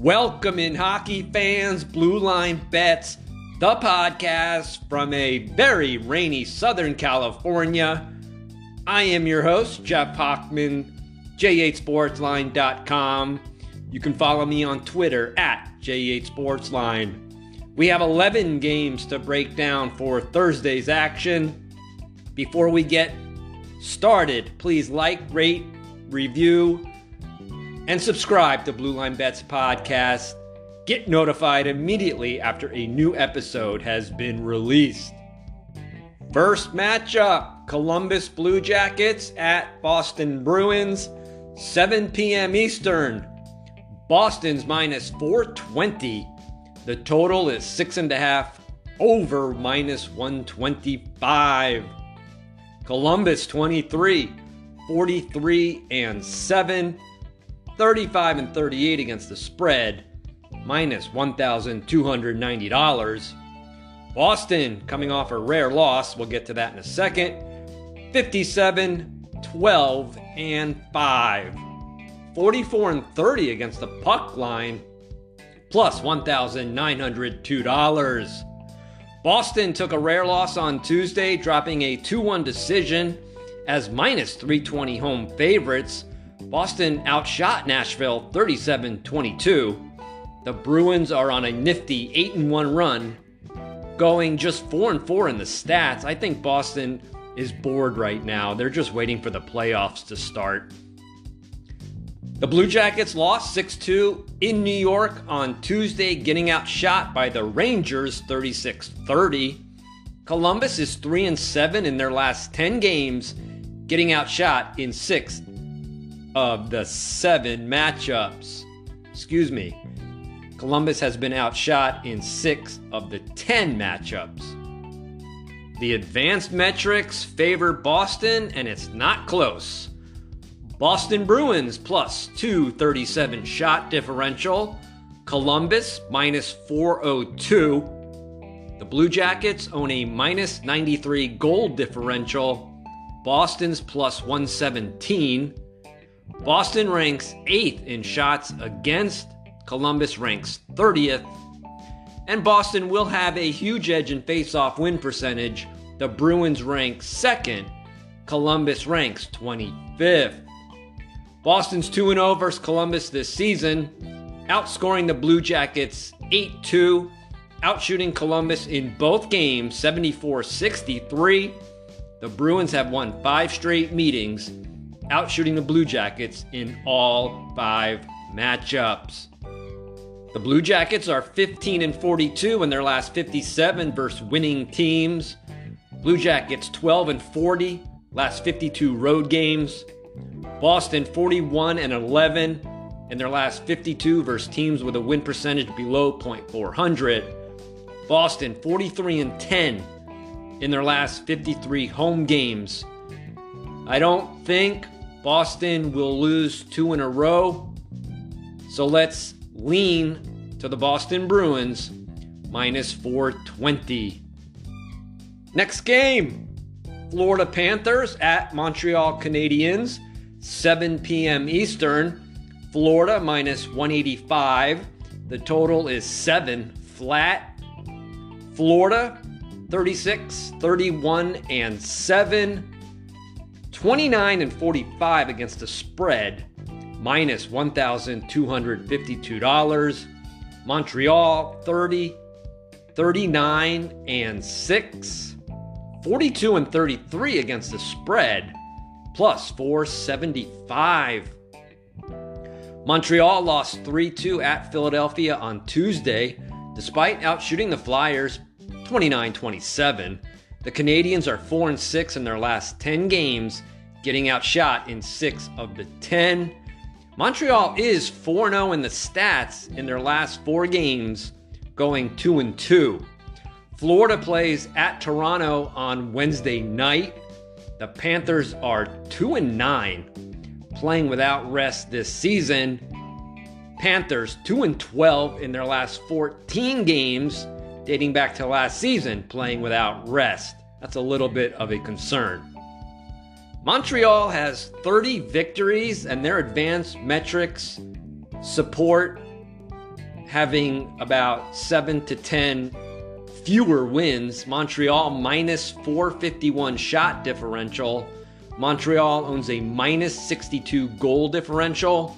Welcome in hockey fans, Blue Line Bets, the podcast from a very rainy Southern California. I am your host, Jeff Hochman, jhsportsline.com. You can follow me on Twitter at jhsportsline. We have 11 games to break down for Thursday's action. Before we get started, please like, rate, review, and subscribe to Blue Line Bets podcast. Get notified immediately after a new episode has been released. First matchup Columbus Blue Jackets at Boston Bruins, 7 p.m. Eastern. Boston's minus 420. The total is 6.5 over minus 125. Columbus 23, 43 and 7, 35 and 38 against the spread, minus $1,290. Boston coming off a rare loss, we'll get to that in a second, 57, 12 and 5. 44 and 30 against the puck line, plus $1,902. Boston took a rare loss on Tuesday, dropping a 2 1 decision as minus 320 home favorites. Boston outshot Nashville 37 22. The Bruins are on a nifty 8 1 run, going just 4 4 in the stats. I think Boston is bored right now. They're just waiting for the playoffs to start. The Blue Jackets lost 6 2 in New York on Tuesday, getting outshot by the Rangers 36 30. Columbus is 3 and 7 in their last 10 games, getting outshot in 6 of the 7 matchups. Excuse me. Columbus has been outshot in 6 of the 10 matchups. The advanced metrics favor Boston, and it's not close. Boston Bruins plus 237 shot differential. Columbus minus 402. The Blue Jackets own a minus 93 goal differential. Boston's plus 117. Boston ranks 8th in shots against. Columbus ranks 30th. And Boston will have a huge edge in face-off win percentage. The Bruins rank 2nd. Columbus ranks 25th. Boston's 2 0 versus Columbus this season, outscoring the Blue Jackets 8 2, outshooting Columbus in both games 74 63. The Bruins have won five straight meetings, outshooting the Blue Jackets in all five matchups. The Blue Jackets are 15 and 42 in their last 57 versus winning teams. Blue Jackets 12 and 40 last 52 road games. Boston 41 and 11 in their last 52 versus teams with a win percentage below .400. Boston 43 and 10 in their last 53 home games. I don't think Boston will lose two in a row. So let's lean to the Boston Bruins minus 420. Next game Florida Panthers at Montreal Canadiens. 7 p.m. Eastern. Florida minus 185. The total is 7 flat. Florida 36, 31, and 7. 29 and 45 against the spread, minus $1,252. Montreal 30, 39, and 6. 42 and 33 against the spread, plus 475. Montreal lost 3 2 at Philadelphia on Tuesday, despite outshooting the Flyers 29 27. The Canadiens are 4 6 in their last 10 games, getting outshot in 6 of the 10. Montreal is 4 0 in the stats in their last 4 games, going 2 2. Florida plays at Toronto on Wednesday night. The Panthers are 2 and 9 playing without rest this season. Panthers 2 and 12 in their last 14 games dating back to last season playing without rest. That's a little bit of a concern. Montreal has 30 victories and their advanced metrics support having about 7 to 10 fewer wins. Montreal minus 451 shot differential. Montreal owns a minus 62 goal differential.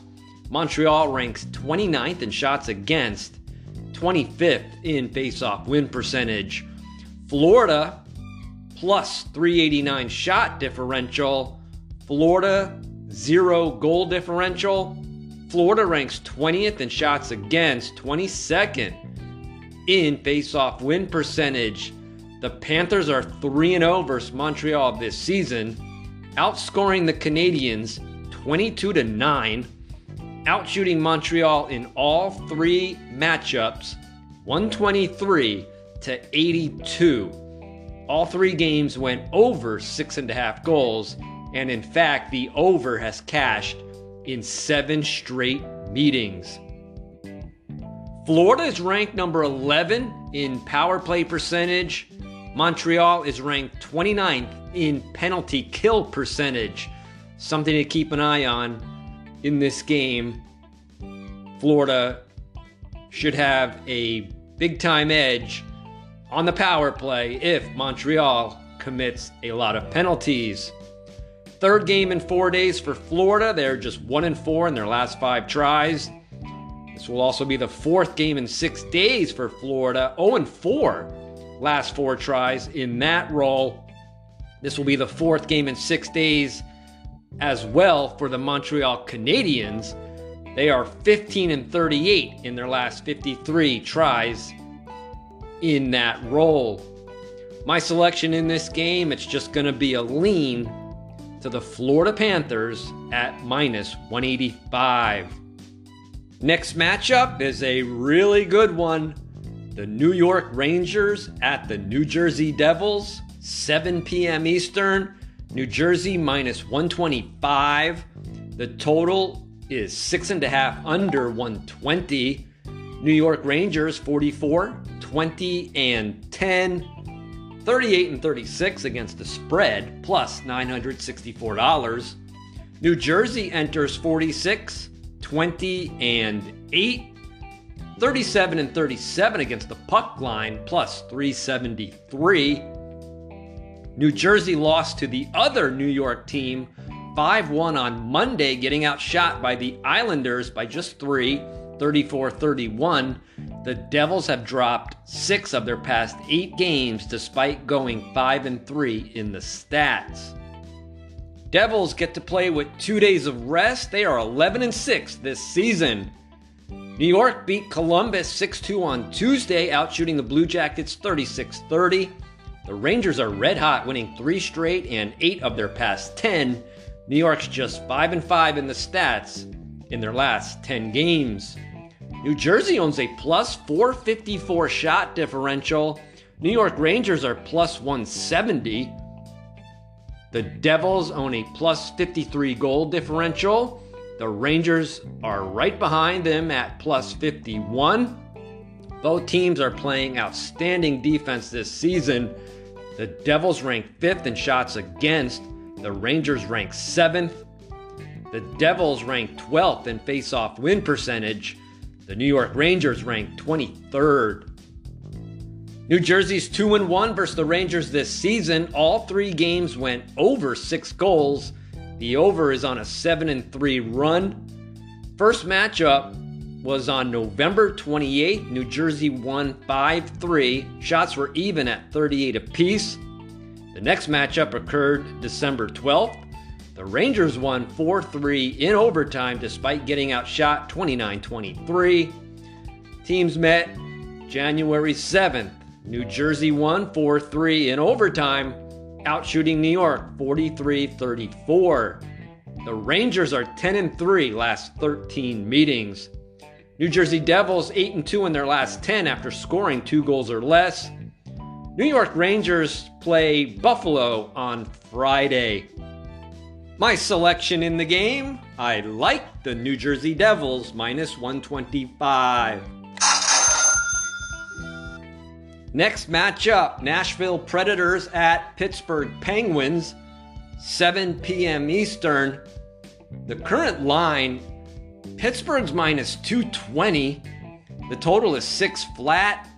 Montreal ranks 29th in shots against, 25th in faceoff win percentage. Florida plus 389 shot differential. Florida zero goal differential. Florida ranks 20th in shots against, 22nd in face-off win percentage. The Panthers are 3 0 versus Montreal this season, outscoring the Canadiens 22 to 9, outshooting Montreal in all three matchups 123 to 82. All three games went over six and a half goals, and in fact, the over has cashed in seven straight meetings. Florida is ranked number 11 in power play percentage. Montreal is ranked 29th in penalty kill percentage. Something to keep an eye on in this game. Florida should have a big time edge on the power play if Montreal commits a lot of penalties. Third game in four days for Florida. They're just one and four in their last five tries. This will also be the fourth game in six days for Florida. 0 4 last four tries in that role. This will be the fourth game in six days as well for the Montreal Canadiens. They are 15 and 38 in their last 53 tries in that role. My selection in this game, it's just going to be a lean to the Florida Panthers at minus 185. Next matchup is a really good one. The New York Rangers at the New Jersey Devils, 7 p.m. Eastern. New Jersey minus 125. The total is six and a half under 120. New York Rangers 44, 20 and 10, 38 and 36 against the spread, plus $964. New Jersey enters 46, 20 and 8. 37 and 37 against the puck line, plus 373. New Jersey lost to the other New York team 5 1 on Monday, getting outshot by the Islanders by just three, 34 31. The Devils have dropped six of their past eight games despite going 5 and 3 in the stats. Devils get to play with two days of rest. They are 11 and 6 this season. New York beat Columbus 6 2 on Tuesday, outshooting the Blue Jackets 36 30. The Rangers are red hot, winning three straight and eight of their past 10. New York's just 5 and 5 in the stats in their last 10 games. New Jersey owns a plus 454 shot differential. New York Rangers are plus 170. The Devils own a plus 53 goal differential. The Rangers are right behind them at plus 51. Both teams are playing outstanding defense this season. The Devils rank fifth in shots against. The Rangers rank seventh. The Devils rank 12th in face-off win percentage. The New York Rangers rank 23rd. New Jersey's 2 and 1 versus the Rangers this season. All 3 games went over 6 goals. The over is on a 7 and 3 run. First matchup was on November 28th. New Jersey won 5-3. Shots were even at 38 apiece. The next matchup occurred December 12th. The Rangers won 4 3 in overtime despite getting outshot 29 23. Teams met January 7th. New Jersey won 4 3 in overtime, outshooting New York 43 34. The Rangers are 10 and 3 last 13 meetings. New Jersey Devils 8 and 2 in their last 10 after scoring 2 goals or less. New York Rangers play Buffalo on Friday. My selection in the game, I like the New Jersey Devils minus 125. Next matchup Nashville Predators at Pittsburgh Penguins, 7 p.m. Eastern. The current line Pittsburgh's minus 220. The total is six flat.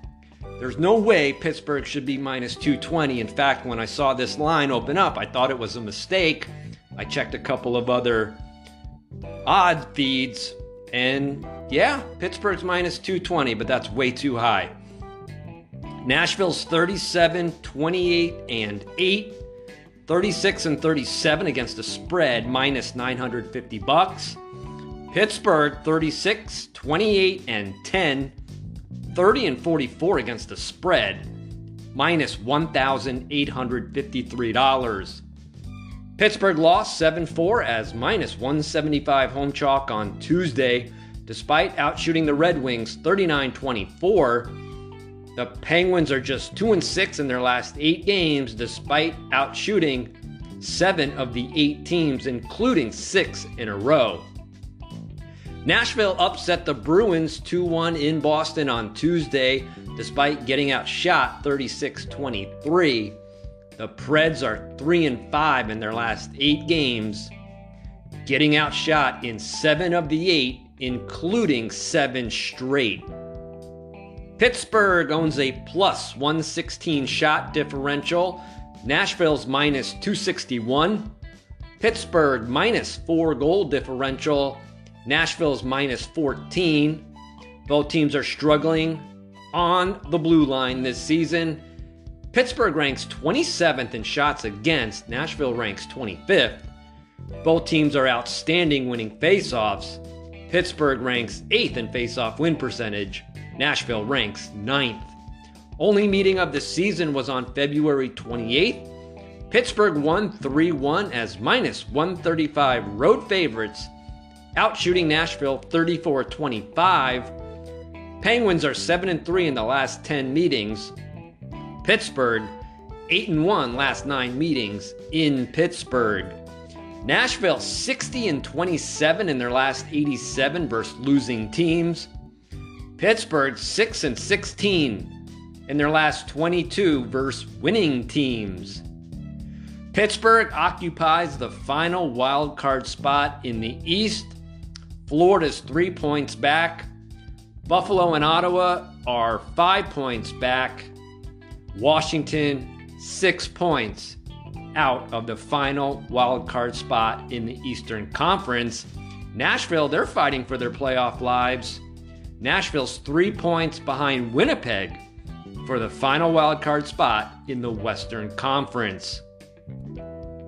There's no way Pittsburgh should be minus 220. In fact, when I saw this line open up, I thought it was a mistake. I checked a couple of other odd feeds, and yeah, Pittsburgh's minus 220, but that's way too high. Nashville's 37, 28, and 8. 36 and 37 against the spread, minus 950 bucks. Pittsburgh 36, 28 and 10, 30 and 44 against the spread, minus $1,853. Pittsburgh lost 7 4 as minus 175 home chalk on Tuesday, despite outshooting the Red Wings 39 24. The Penguins are just 2 and 6 in their last 8 games despite outshooting 7 of the 8 teams including 6 in a row. Nashville upset the Bruins 2 1 in Boston on Tuesday, despite getting outshot 36 23. The Preds are 3 and 5 in their last 8 games, getting outshot in 7 of the 8, including 7 straight. Pittsburgh owns a plus 116 shot differential, Nashville's minus 261. Pittsburgh minus 4 goal differential, Nashville's minus 14. Both teams are struggling on the blue line this season. Pittsburgh ranks 27th in shots against, Nashville ranks 25th. Both teams are outstanding winning faceoffs. Pittsburgh ranks 8th in faceoff win percentage, Nashville ranks 9th. Only meeting of the season was on February 28th. Pittsburgh won 3 1 as minus 135 road favorites outshooting Nashville 34 25. Penguins are 7 and 3 in the last 10 meetings. Pittsburgh 8 and 1 last 9 meetings in Pittsburgh. Nashville 60 and 27 in their last 87 versus losing teams. Pittsburgh 6 and 16 in their last 22 versus winning teams. Pittsburgh occupies the final wild card spot in the East Florida's three points back. Buffalo and Ottawa are five points back. Washington, six points out of the final wild card spot in the Eastern Conference. Nashville, they're fighting for their playoff lives. Nashville's three points behind Winnipeg for the final wild card spot in the Western Conference.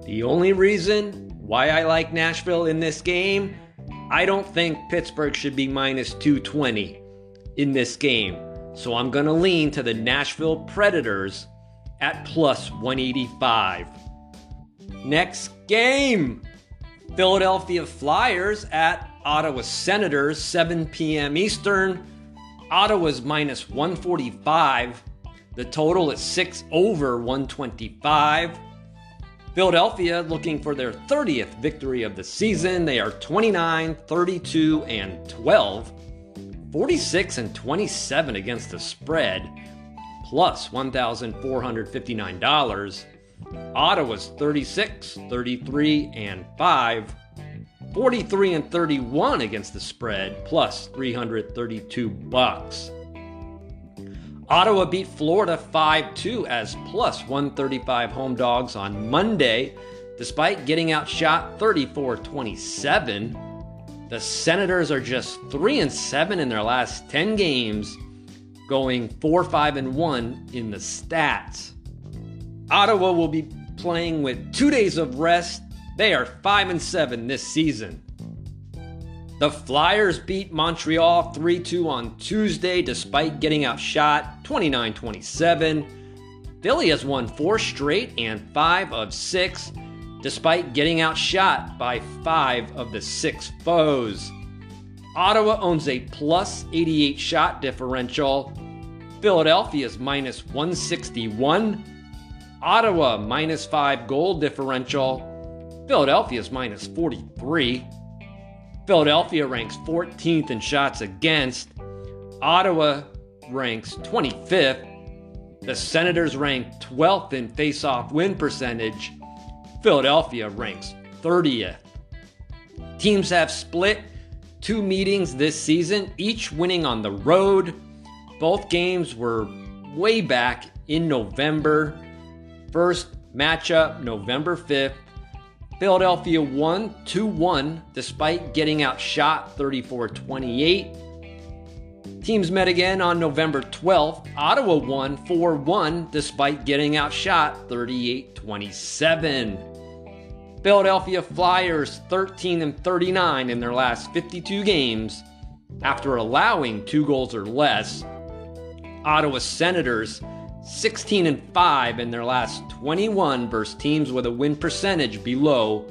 The only reason why I like Nashville in this game I don't think Pittsburgh should be minus 220 in this game. So I'm going to lean to the Nashville Predators at plus 185. Next game Philadelphia Flyers at Ottawa Senators, 7 p.m. Eastern. Ottawa's minus 145. The total is 6 over 125. Philadelphia looking for their 30th victory of the season. They are 29, 32, and 12, 46 and 27 against the spread, plus $1,459. Ottawa's 36, 33, and 5, 43 and 31 against the spread, plus 332 bucks. Ottawa beat Florida 5 2 as plus 135 home dogs on Monday, despite getting outshot 34 27. The Senators are just 3 and 7 in their last 10 games, going 4 5 and 1 in the stats. Ottawa will be playing with 2 days of rest. They are 5 and 7 this season. The Flyers beat Montreal 3 2 on Tuesday despite getting outshot 29 27. Philly has won four straight and five of six despite getting outshot by five of the six foes. Ottawa owns a plus 88 shot differential. Philadelphia's minus 161. Ottawa minus 5 goal differential. Philadelphia's minus 43. Philadelphia ranks 14th in shots against. Ottawa ranks 25th. The Senators rank 12th in face-off win percentage. Philadelphia ranks 30th. Teams have split two meetings this season, each winning on the road. Both games were way back in November. First matchup, November 5th. Philadelphia won 2 1 despite getting outshot 34 28. Teams met again on November 12th. Ottawa won 4 1 despite getting outshot 38 27. Philadelphia Flyers 13 and 39 in their last 52 games after allowing two goals or less. Ottawa Senators 16 and 5 in their last 21 versus teams with a win percentage below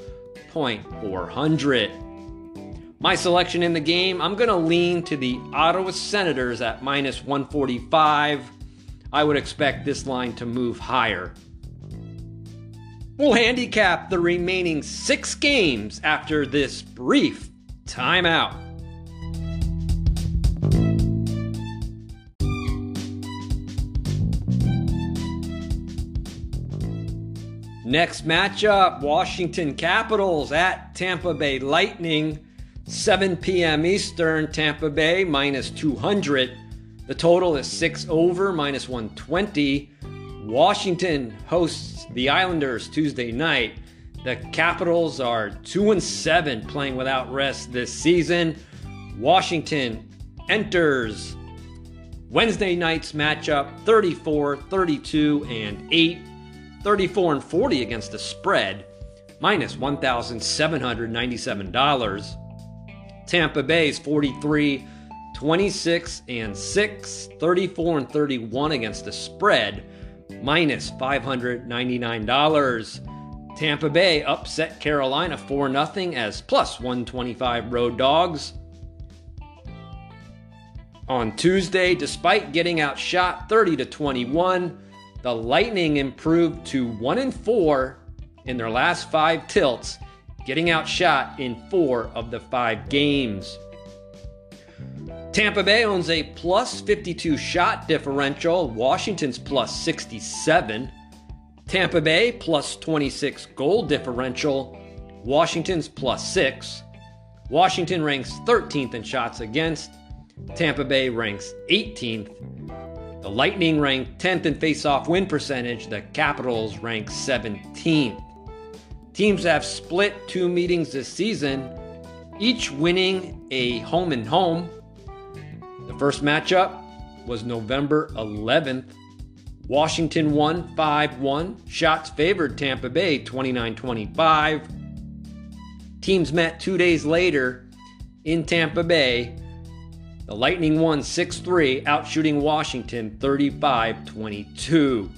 .400. My selection in the game, I'm going to lean to the Ottawa Senators at minus 145. I would expect this line to move higher. We'll handicap the remaining six games after this brief timeout. Next matchup Washington Capitals at Tampa Bay Lightning. 7 p.m. Eastern, Tampa Bay minus 200. The total is 6 over minus 120. Washington hosts the Islanders Tuesday night. The Capitals are 2 and 7 playing without rest this season. Washington enters Wednesday night's matchup 34, 32, and 8. 34 and 40 against the spread, minus $1,797. Tampa Bay's 43, 26 and 6, 34 and 31 against the spread, minus $599. Tampa Bay upset Carolina 4 0 as plus 125 road dogs. On Tuesday, despite getting outshot 30 to 21, the Lightning improved to 1 and 4 in their last 5 tilts getting outshot in four of the five games. Tampa Bay owns a plus 52 shot differential, Washington's plus 67. Tampa Bay plus 26 goal differential, Washington's plus 6. Washington ranks 13th in shots against, Tampa Bay ranks 18th. The Lightning rank 10th in face-off win percentage, the Capitals rank 17th. Teams have split two meetings this season, each winning a home and home. The first matchup was November 11th. Washington won 5 1. Shots favored Tampa Bay 29 25. Teams met two days later in Tampa Bay. The Lightning won 6 3, outshooting Washington 35 22.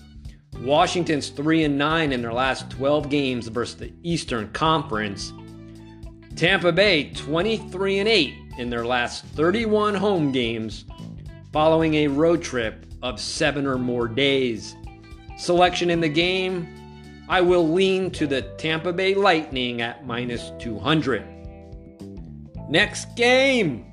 Washington's 3 and 9 in their last 12 games versus the Eastern Conference. Tampa Bay 23 and 8 in their last 31 home games following a road trip of 7 or more days. Selection in the game, I will lean to the Tampa Bay Lightning at minus 200. Next game,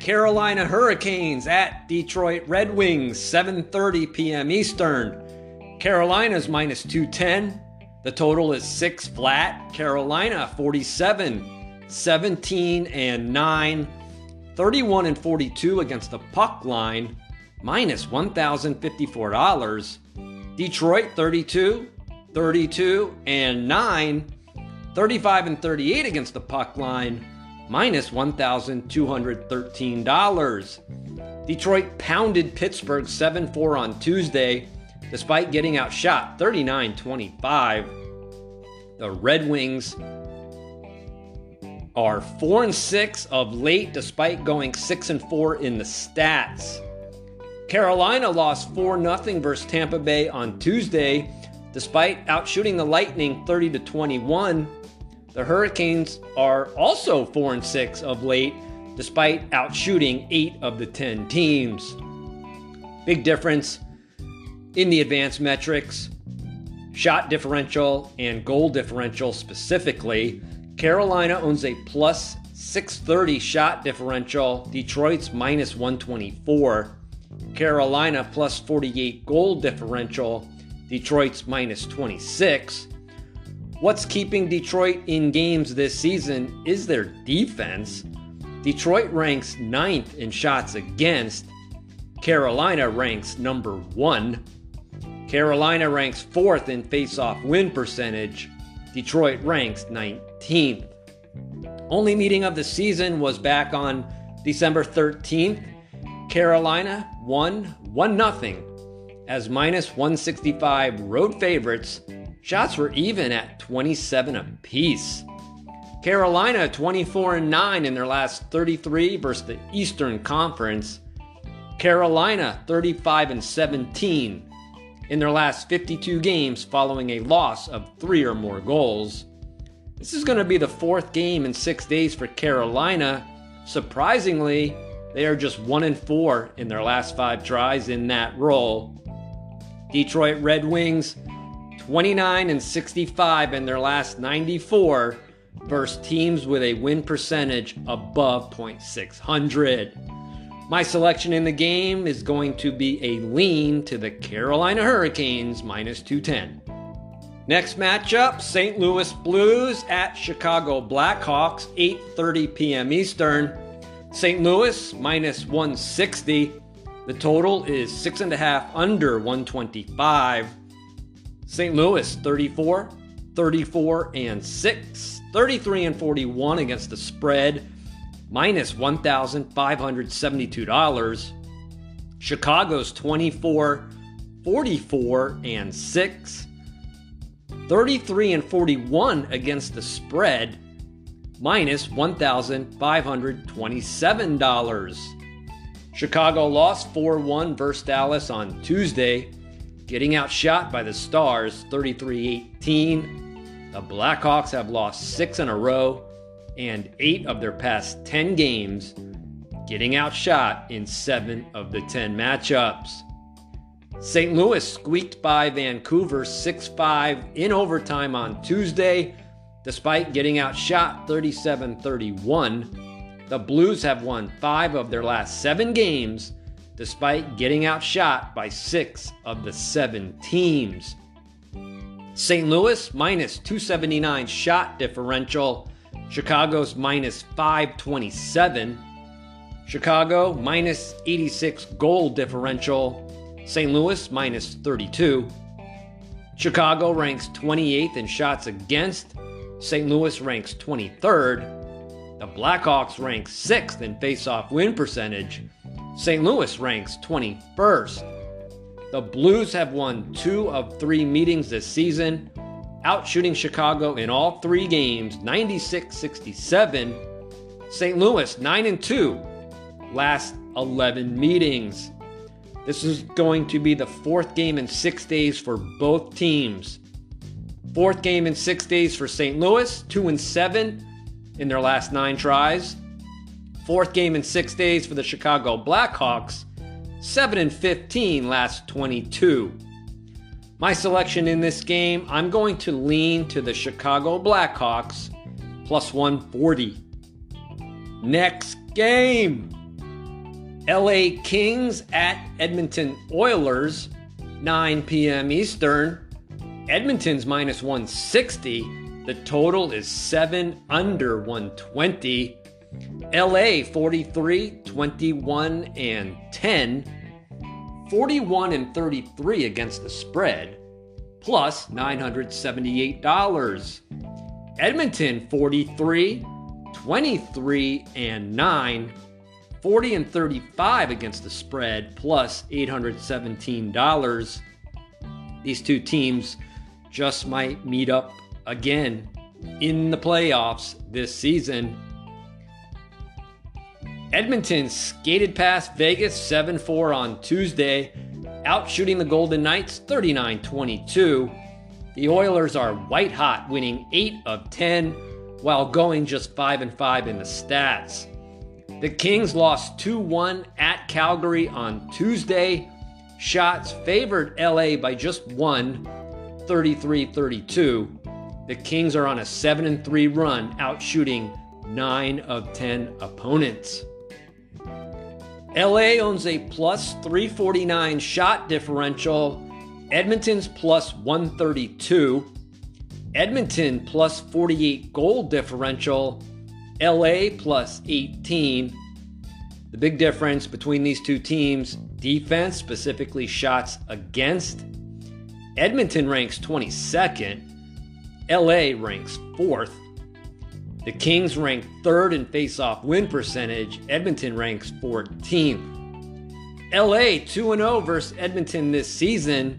Carolina Hurricanes at Detroit Red Wings 7:30 p.m. Eastern. Carolina's minus 210. The total is 6 flat. Carolina 47, 17 and 9, 31 and 42 against the puck line, minus $1,054. Detroit 32, 32 and 9, 35 and 38 against the puck line, minus $1,213. Detroit pounded Pittsburgh 7 4 on Tuesday despite getting outshot 39 25. The Red Wings are 4 and 6 of late despite going 6 and 4 in the stats. Carolina lost 4 0 versus Tampa Bay on Tuesday despite outshooting the Lightning 30 to 21. The Hurricanes are also 4 and 6 of late despite outshooting 8 of the 10 teams. Big difference in the advanced metrics, shot differential and goal differential specifically, Carolina owns a plus 630 shot differential, Detroit's minus 124. Carolina plus 48 goal differential, Detroit's minus 26. What's keeping Detroit in games this season is their defense. Detroit ranks ninth in shots against. Carolina ranks number one. Carolina ranks fourth in face-off win percentage. Detroit ranks 19th. Only meeting of the season was back on December 13th. Carolina won 1 0 as minus 165 road favorites. Shots were even at 27 apiece. Carolina 24 and 9 in their last 33 versus the Eastern Conference. Carolina 35 and 17 in their last 52 games following a loss of 3 or more goals. This is going to be the fourth game in 6 days for Carolina. Surprisingly, they are just 1 and 4 in their last 5 tries in that role. Detroit Red Wings 29 and 65 in their last 94 versus teams with a win percentage above .600. My selection in the game is going to be a lean to the Carolina Hurricanes minus 210. Next matchup, St. Louis Blues at Chicago Blackhawks, 8:30 p.m. Eastern. St. Louis minus 160. The total is six and a half under 125. St. Louis 34, 34 and 6, 33 and 41 against the spread minus $1,572. Chicago's 24, 44, and 6. 33 and 41 against the spread, minus $1,527. Chicago lost 4 1 versus Dallas on Tuesday, getting outshot by the Stars 33 18. The Blackhawks have lost six in a row and eight of their past 10 games, getting outshot in seven of the 10 matchups. St. Louis squeaked by Vancouver 6 5 in overtime on Tuesday, despite getting outshot 37 31. The Blues have won five of their last seven games, despite getting outshot by six of the seven teams. St. Louis minus 279 shot differential Chicago's minus 527. Chicago minus 86 goal differential. St. Louis minus 32. Chicago ranks 28th in shots against. St. Louis ranks 23rd. The Blackhawks rank 6th in faceoff win percentage. St. Louis ranks 21st. The Blues have won two of three meetings this season out shooting Chicago in all three games 96 67. St. Louis 9 and 2, last 11 meetings. This is going to be the fourth game in six days for both teams. Fourth game in six days for St. Louis, 2 and 7 in their last nine tries. Fourth game in six days for the Chicago Blackhawks, 7 and 15 last 22. My selection in this game, I'm going to lean to the Chicago Blackhawks plus 140. Next game LA Kings at Edmonton Oilers, 9 p.m. Eastern. Edmonton's minus 160. The total is 7 under 120. LA 43, 21, and 10. 41 and 33 against the spread, plus $978. Edmonton 43, 23 and 9, 40 and 35 against the spread, plus $817. These two teams just might meet up again in the playoffs this season. Edmonton skated past Vegas 7 4 on Tuesday, outshooting the Golden Knights 39 22. The Oilers are white hot, winning 8 of 10 while going just 5 and 5 in the stats. The Kings lost 2 1 at Calgary on Tuesday. Shots favored LA by just one, 33 32. The Kings are on a 7 3 run, outshooting 9 of 10 opponents. LA owns a plus 349 shot differential. Edmonton's plus 132. Edmonton plus 48 goal differential. LA plus 18. The big difference between these two teams defense, specifically shots against. Edmonton ranks 22nd, LA ranks 4th. The Kings rank 3rd in face-off win percentage, Edmonton ranks 14th. LA 2 0 versus Edmonton this season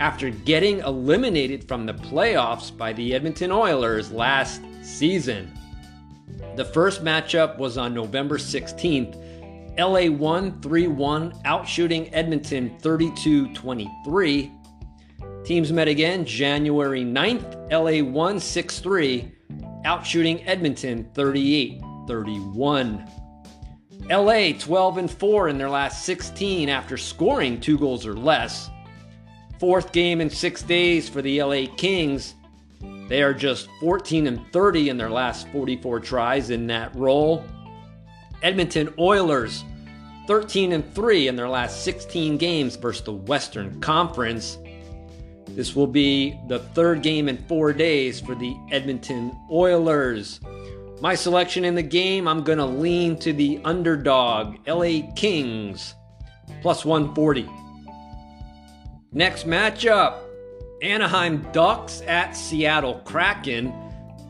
after getting eliminated from the playoffs by the Edmonton Oilers last season. The first matchup was on November 16th. LA won 3 1, outshooting Edmonton 32 23. Teams met again January 9th. LA won 6 3, outshooting Edmonton 38 31. LA 12 and 4 in their last 16 after scoring two goals or less. Fourth game in six days for the LA Kings. They are just 14 and 30 in their last 44 tries in that role. Edmonton Oilers 13 and 3 in their last 16 games versus the Western Conference. This will be the third game in four days for the Edmonton Oilers. My selection in the game, I'm going to lean to the underdog, LA Kings, plus 140. Next matchup Anaheim Ducks at Seattle Kraken,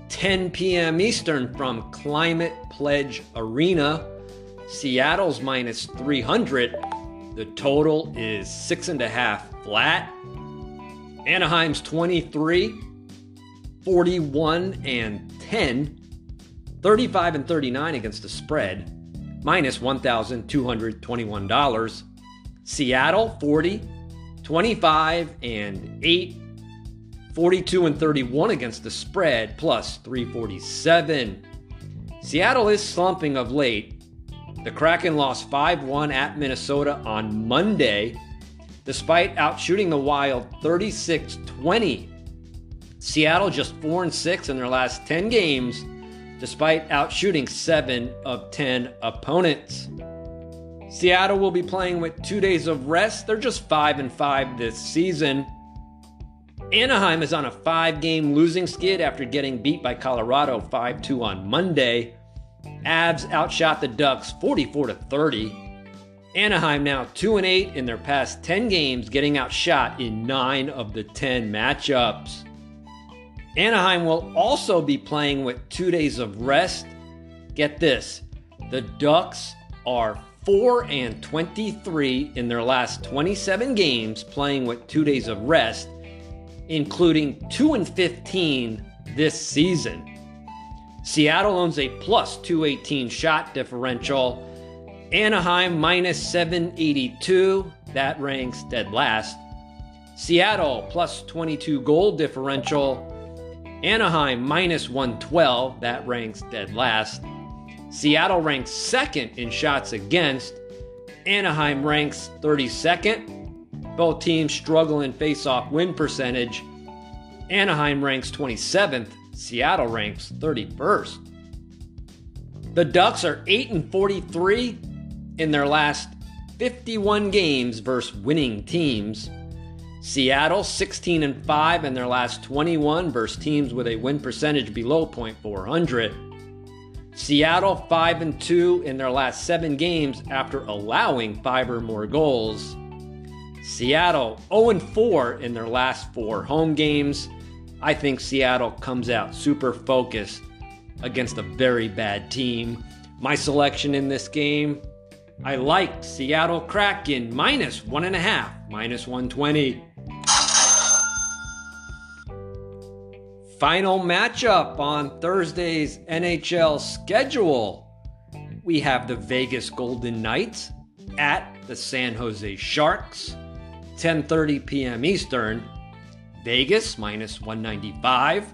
10 p.m. Eastern from Climate Pledge Arena. Seattle's minus 300. The total is six and a half flat. Anaheim's 23, 41 and 10, 35 and 39 against the spread, minus $1,221. Seattle 40, 25 and 8, 42 and 31 against the spread, plus 347. Seattle is slumping of late. The Kraken lost 5 1 at Minnesota on Monday, despite outshooting the Wild 36 20. Seattle just 4 and 6 in their last 10 games, despite outshooting 7 of 10 opponents. Seattle will be playing with two days of rest. They're just 5 and 5 this season. Anaheim is on a five game losing skid after getting beat by Colorado 5 2 on Monday. Avs outshot the Ducks 44 30. Anaheim now 2 and 8 in their past 10 games, getting outshot in 9 of the 10 matchups. Anaheim will also be playing with two days of rest. Get this the Ducks are 4 and 23 in their last 27 games playing with 2 days of rest, including 2 and 15 this season. Seattle owns a plus 218 shot differential. Anaheim minus 782, that ranks dead last. Seattle plus 22 goal differential. Anaheim minus 112, that ranks dead last. Seattle ranks second in shots against. Anaheim ranks 32nd. Both teams struggle in face-off win percentage. Anaheim ranks 27th. Seattle ranks 31st. The Ducks are 8 and 43 in their last 51 games versus winning teams. Seattle 16 and 5 in their last 21 versus teams with a win percentage below .400. Seattle 5 and 2 in their last 7 games after allowing 5 or more goals. Seattle 0 and 4 in their last 4 home games. I think Seattle comes out super focused against a very bad team. My selection in this game, I liked Seattle Kraken minus one and a half, minus 120. Final matchup on Thursday's NHL schedule. We have the Vegas Golden Knights at the San Jose Sharks, 10:30 p.m. Eastern. Vegas minus 195.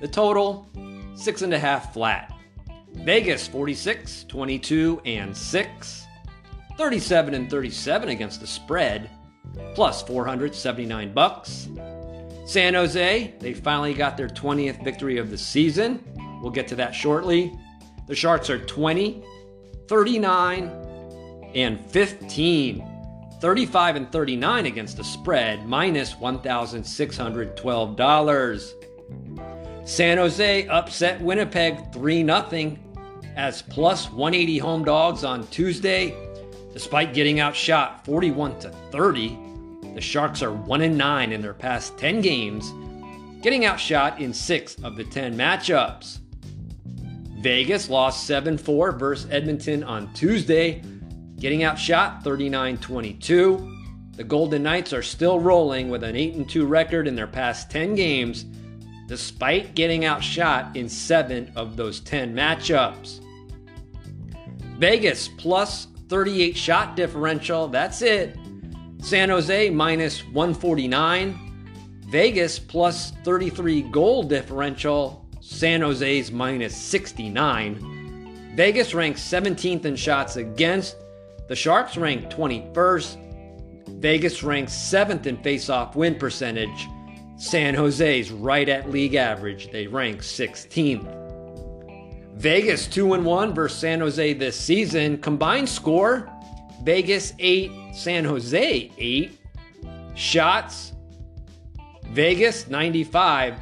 The total six and a half flat. Vegas 46, 22, and 6. 37 and 37 against the spread, plus 479 bucks. San Jose, they finally got their 20th victory of the season. We'll get to that shortly. The Sharks are 20, 39, and 15. 35 and 39 against the spread, minus $1,612. San Jose upset Winnipeg 3 0. as plus 180 home dogs on Tuesday. Despite getting outshot 41 to 30, the Sharks are 1 and 9 in their past 10 games, getting outshot in 6 of the 10 matchups. Vegas lost 7 4 versus Edmonton on Tuesday, getting outshot 39 22. The Golden Knights are still rolling with an 8 2 record in their past 10 games, despite getting outshot in 7 of those 10 matchups. Vegas plus 38 shot differential, that's it. San Jose minus 149. Vegas plus 33 goal differential. San Jose's minus 69. Vegas ranks 17th in shots against. The Sharks rank 21st. Vegas ranks 7th in face-off win percentage. San Jose's right at league average. They rank 16th. Vegas 2 and 1 versus San Jose this season. Combined score Vegas 8, San Jose 8. Shots Vegas 95,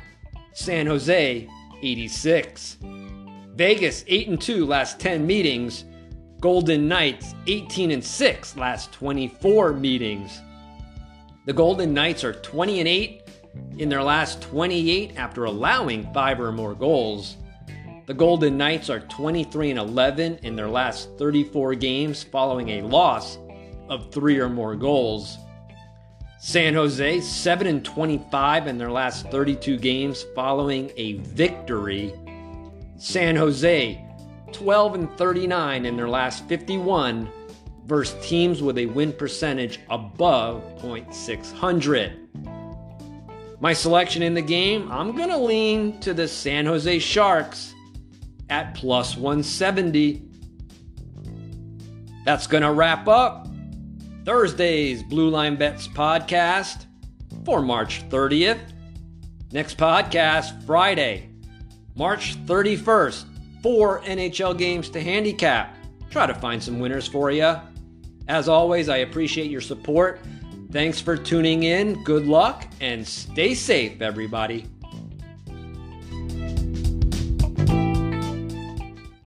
San Jose 86. Vegas 8 and 2 last 10 meetings. Golden Knights 18 and 6 last 24 meetings. The Golden Knights are 20 and 8 in their last 28 after allowing 5 or more goals. The Golden Knights are 23 and 11 in their last 34 games following a loss of 3 or more goals. San Jose 7 and 25 in their last 32 games following a victory. San Jose 12 and 39 in their last 51 versus teams with a win percentage above .600. My selection in the game, I'm going to lean to the San Jose Sharks at plus 170. That's going to wrap up Thursday's Blue Line Bets podcast for March 30th. Next podcast, Friday, March 31st. Four NHL games to handicap. Try to find some winners for you. As always, I appreciate your support. Thanks for tuning in. Good luck and stay safe, everybody.